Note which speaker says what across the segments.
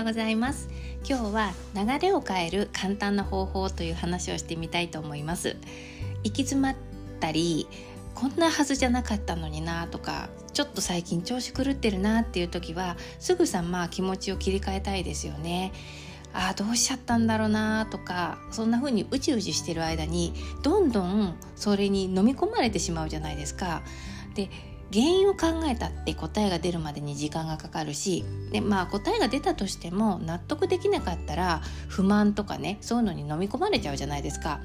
Speaker 1: ようございます。今日は流れを変える簡単な方法という話をしてみたいと思います。行き詰まったりこんなはずじゃなかったのになとかちょっと最近調子狂ってるなっていう時はすぐさま気持ちを切り替えたいですよね。ああどうしちゃったんだろうなとかそんな風にうじうじしてる間にどんどんそれに飲み込まれてしまうじゃないですか。で原因を考えたって答えが出るまでに時間がかかるしで、まあ、答えが出たとしても納得できなかったら不満とかねそういうのに飲み込まれちゃうじゃないですか。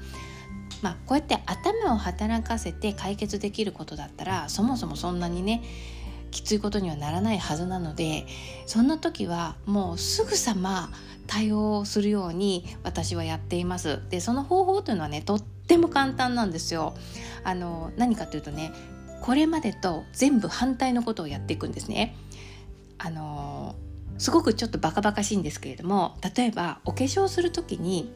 Speaker 1: まあ、こうやって頭を働かせて解決できることだったらそもそもそんなにねきついことにはならないはずなのでそんな時はもうすぐさま対応するように私はやっていますでその方法というのはねとっても簡単なんですよあの何かというとねこれまでと全部反対のことをやっていくんですね。あのすごくちょっとバカバカしいんですけれども例えばお化粧する時に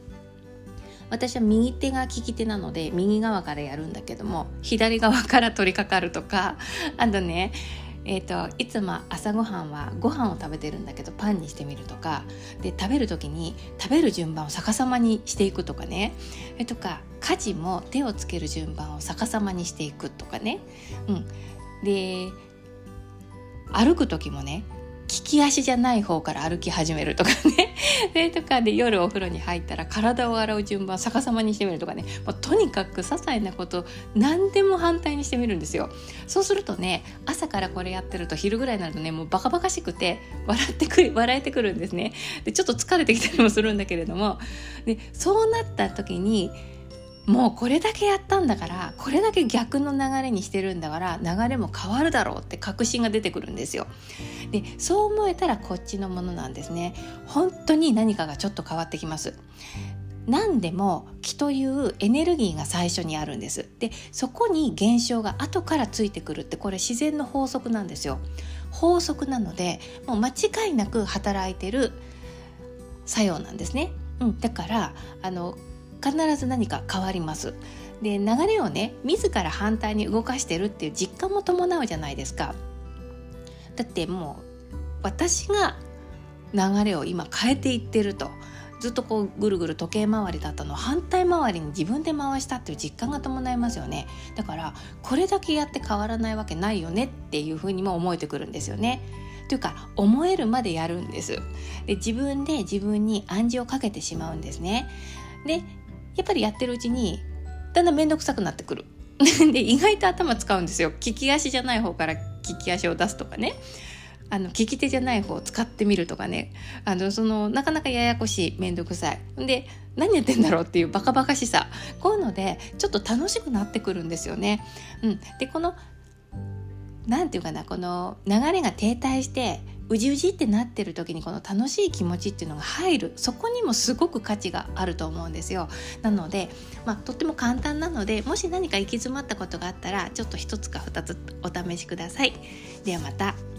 Speaker 1: 私は右手が利き手なので右側からやるんだけども左側から取り掛かるとかあとねえーと、いつも朝ごはんはご飯を食べてるんだけどパンにしてみるとかで食べる時に食べる順番を逆さまにしていくとかね。えとか家事も手をつける順番を逆さまにしていくとかね、うん、で歩く時もね利き足じゃない方から歩き始めるとかね。それとかで夜お風呂に入ったら体を洗う順番逆さまにしてみるとかね。もうとにかく些細なこと何でも反対にしてみるんですよ。そうするとね朝からこれやってると昼ぐらいになるとねもうバカバカしくて笑ってくる笑えてくるんですね。でちょっと疲れてきたりもするんだけれども。でそうなった時にもうこれだけやったんだからこれだけ逆の流れにしてるんだから流れも変わるだろうって確信が出てくるんですよ。でそう思えたらこっちのものなんですね。本当に何かがちょっと変わってきます。何でも気というエネルギーが最初にあるんです。でそこに現象が後からついてくるってこれ自然の法則なんですよ。法則なのでもう間違いなく働いてる作用なんですね。うん、だからあの必ず何か変わります。で流れをね自ら反対に動かしてるっていう実感も伴うじゃないですか。だってもう私が流れを今変えていってると。ずっとこうぐるぐる時計回りだったの。を反対回りに自分で回したっていう実感が伴いますよね。だからこれだけやって変わらないわけないよねっていうふうにも思えてくるんですよね。というか思えるまでやるんです。で自分で自分に暗示をかけてしまうんですね。でやっぱりやってるうちにだんだん面倒くさくなってくる。で意外と頭使うんですよ。利き足じゃない方から利き足を出すとかね。あの利き手じゃない方を使ってみるとかね。あのそのなかなかややこしい面倒くさい。で何やってんだろうっていうバカバカしさ。こういうのでちょっと楽しくなってくるんですよね。うん、でこの何て言うかなこの流れが停滞してうじうじってなってる時にこの楽しい気持ちっていうのが入る。そこにもすごく価値があると思うんですよ。なので、まあ、とっても簡単なのでもし何か行き詰まったことがあったらちょっと一つか二つお試しください。ではまた。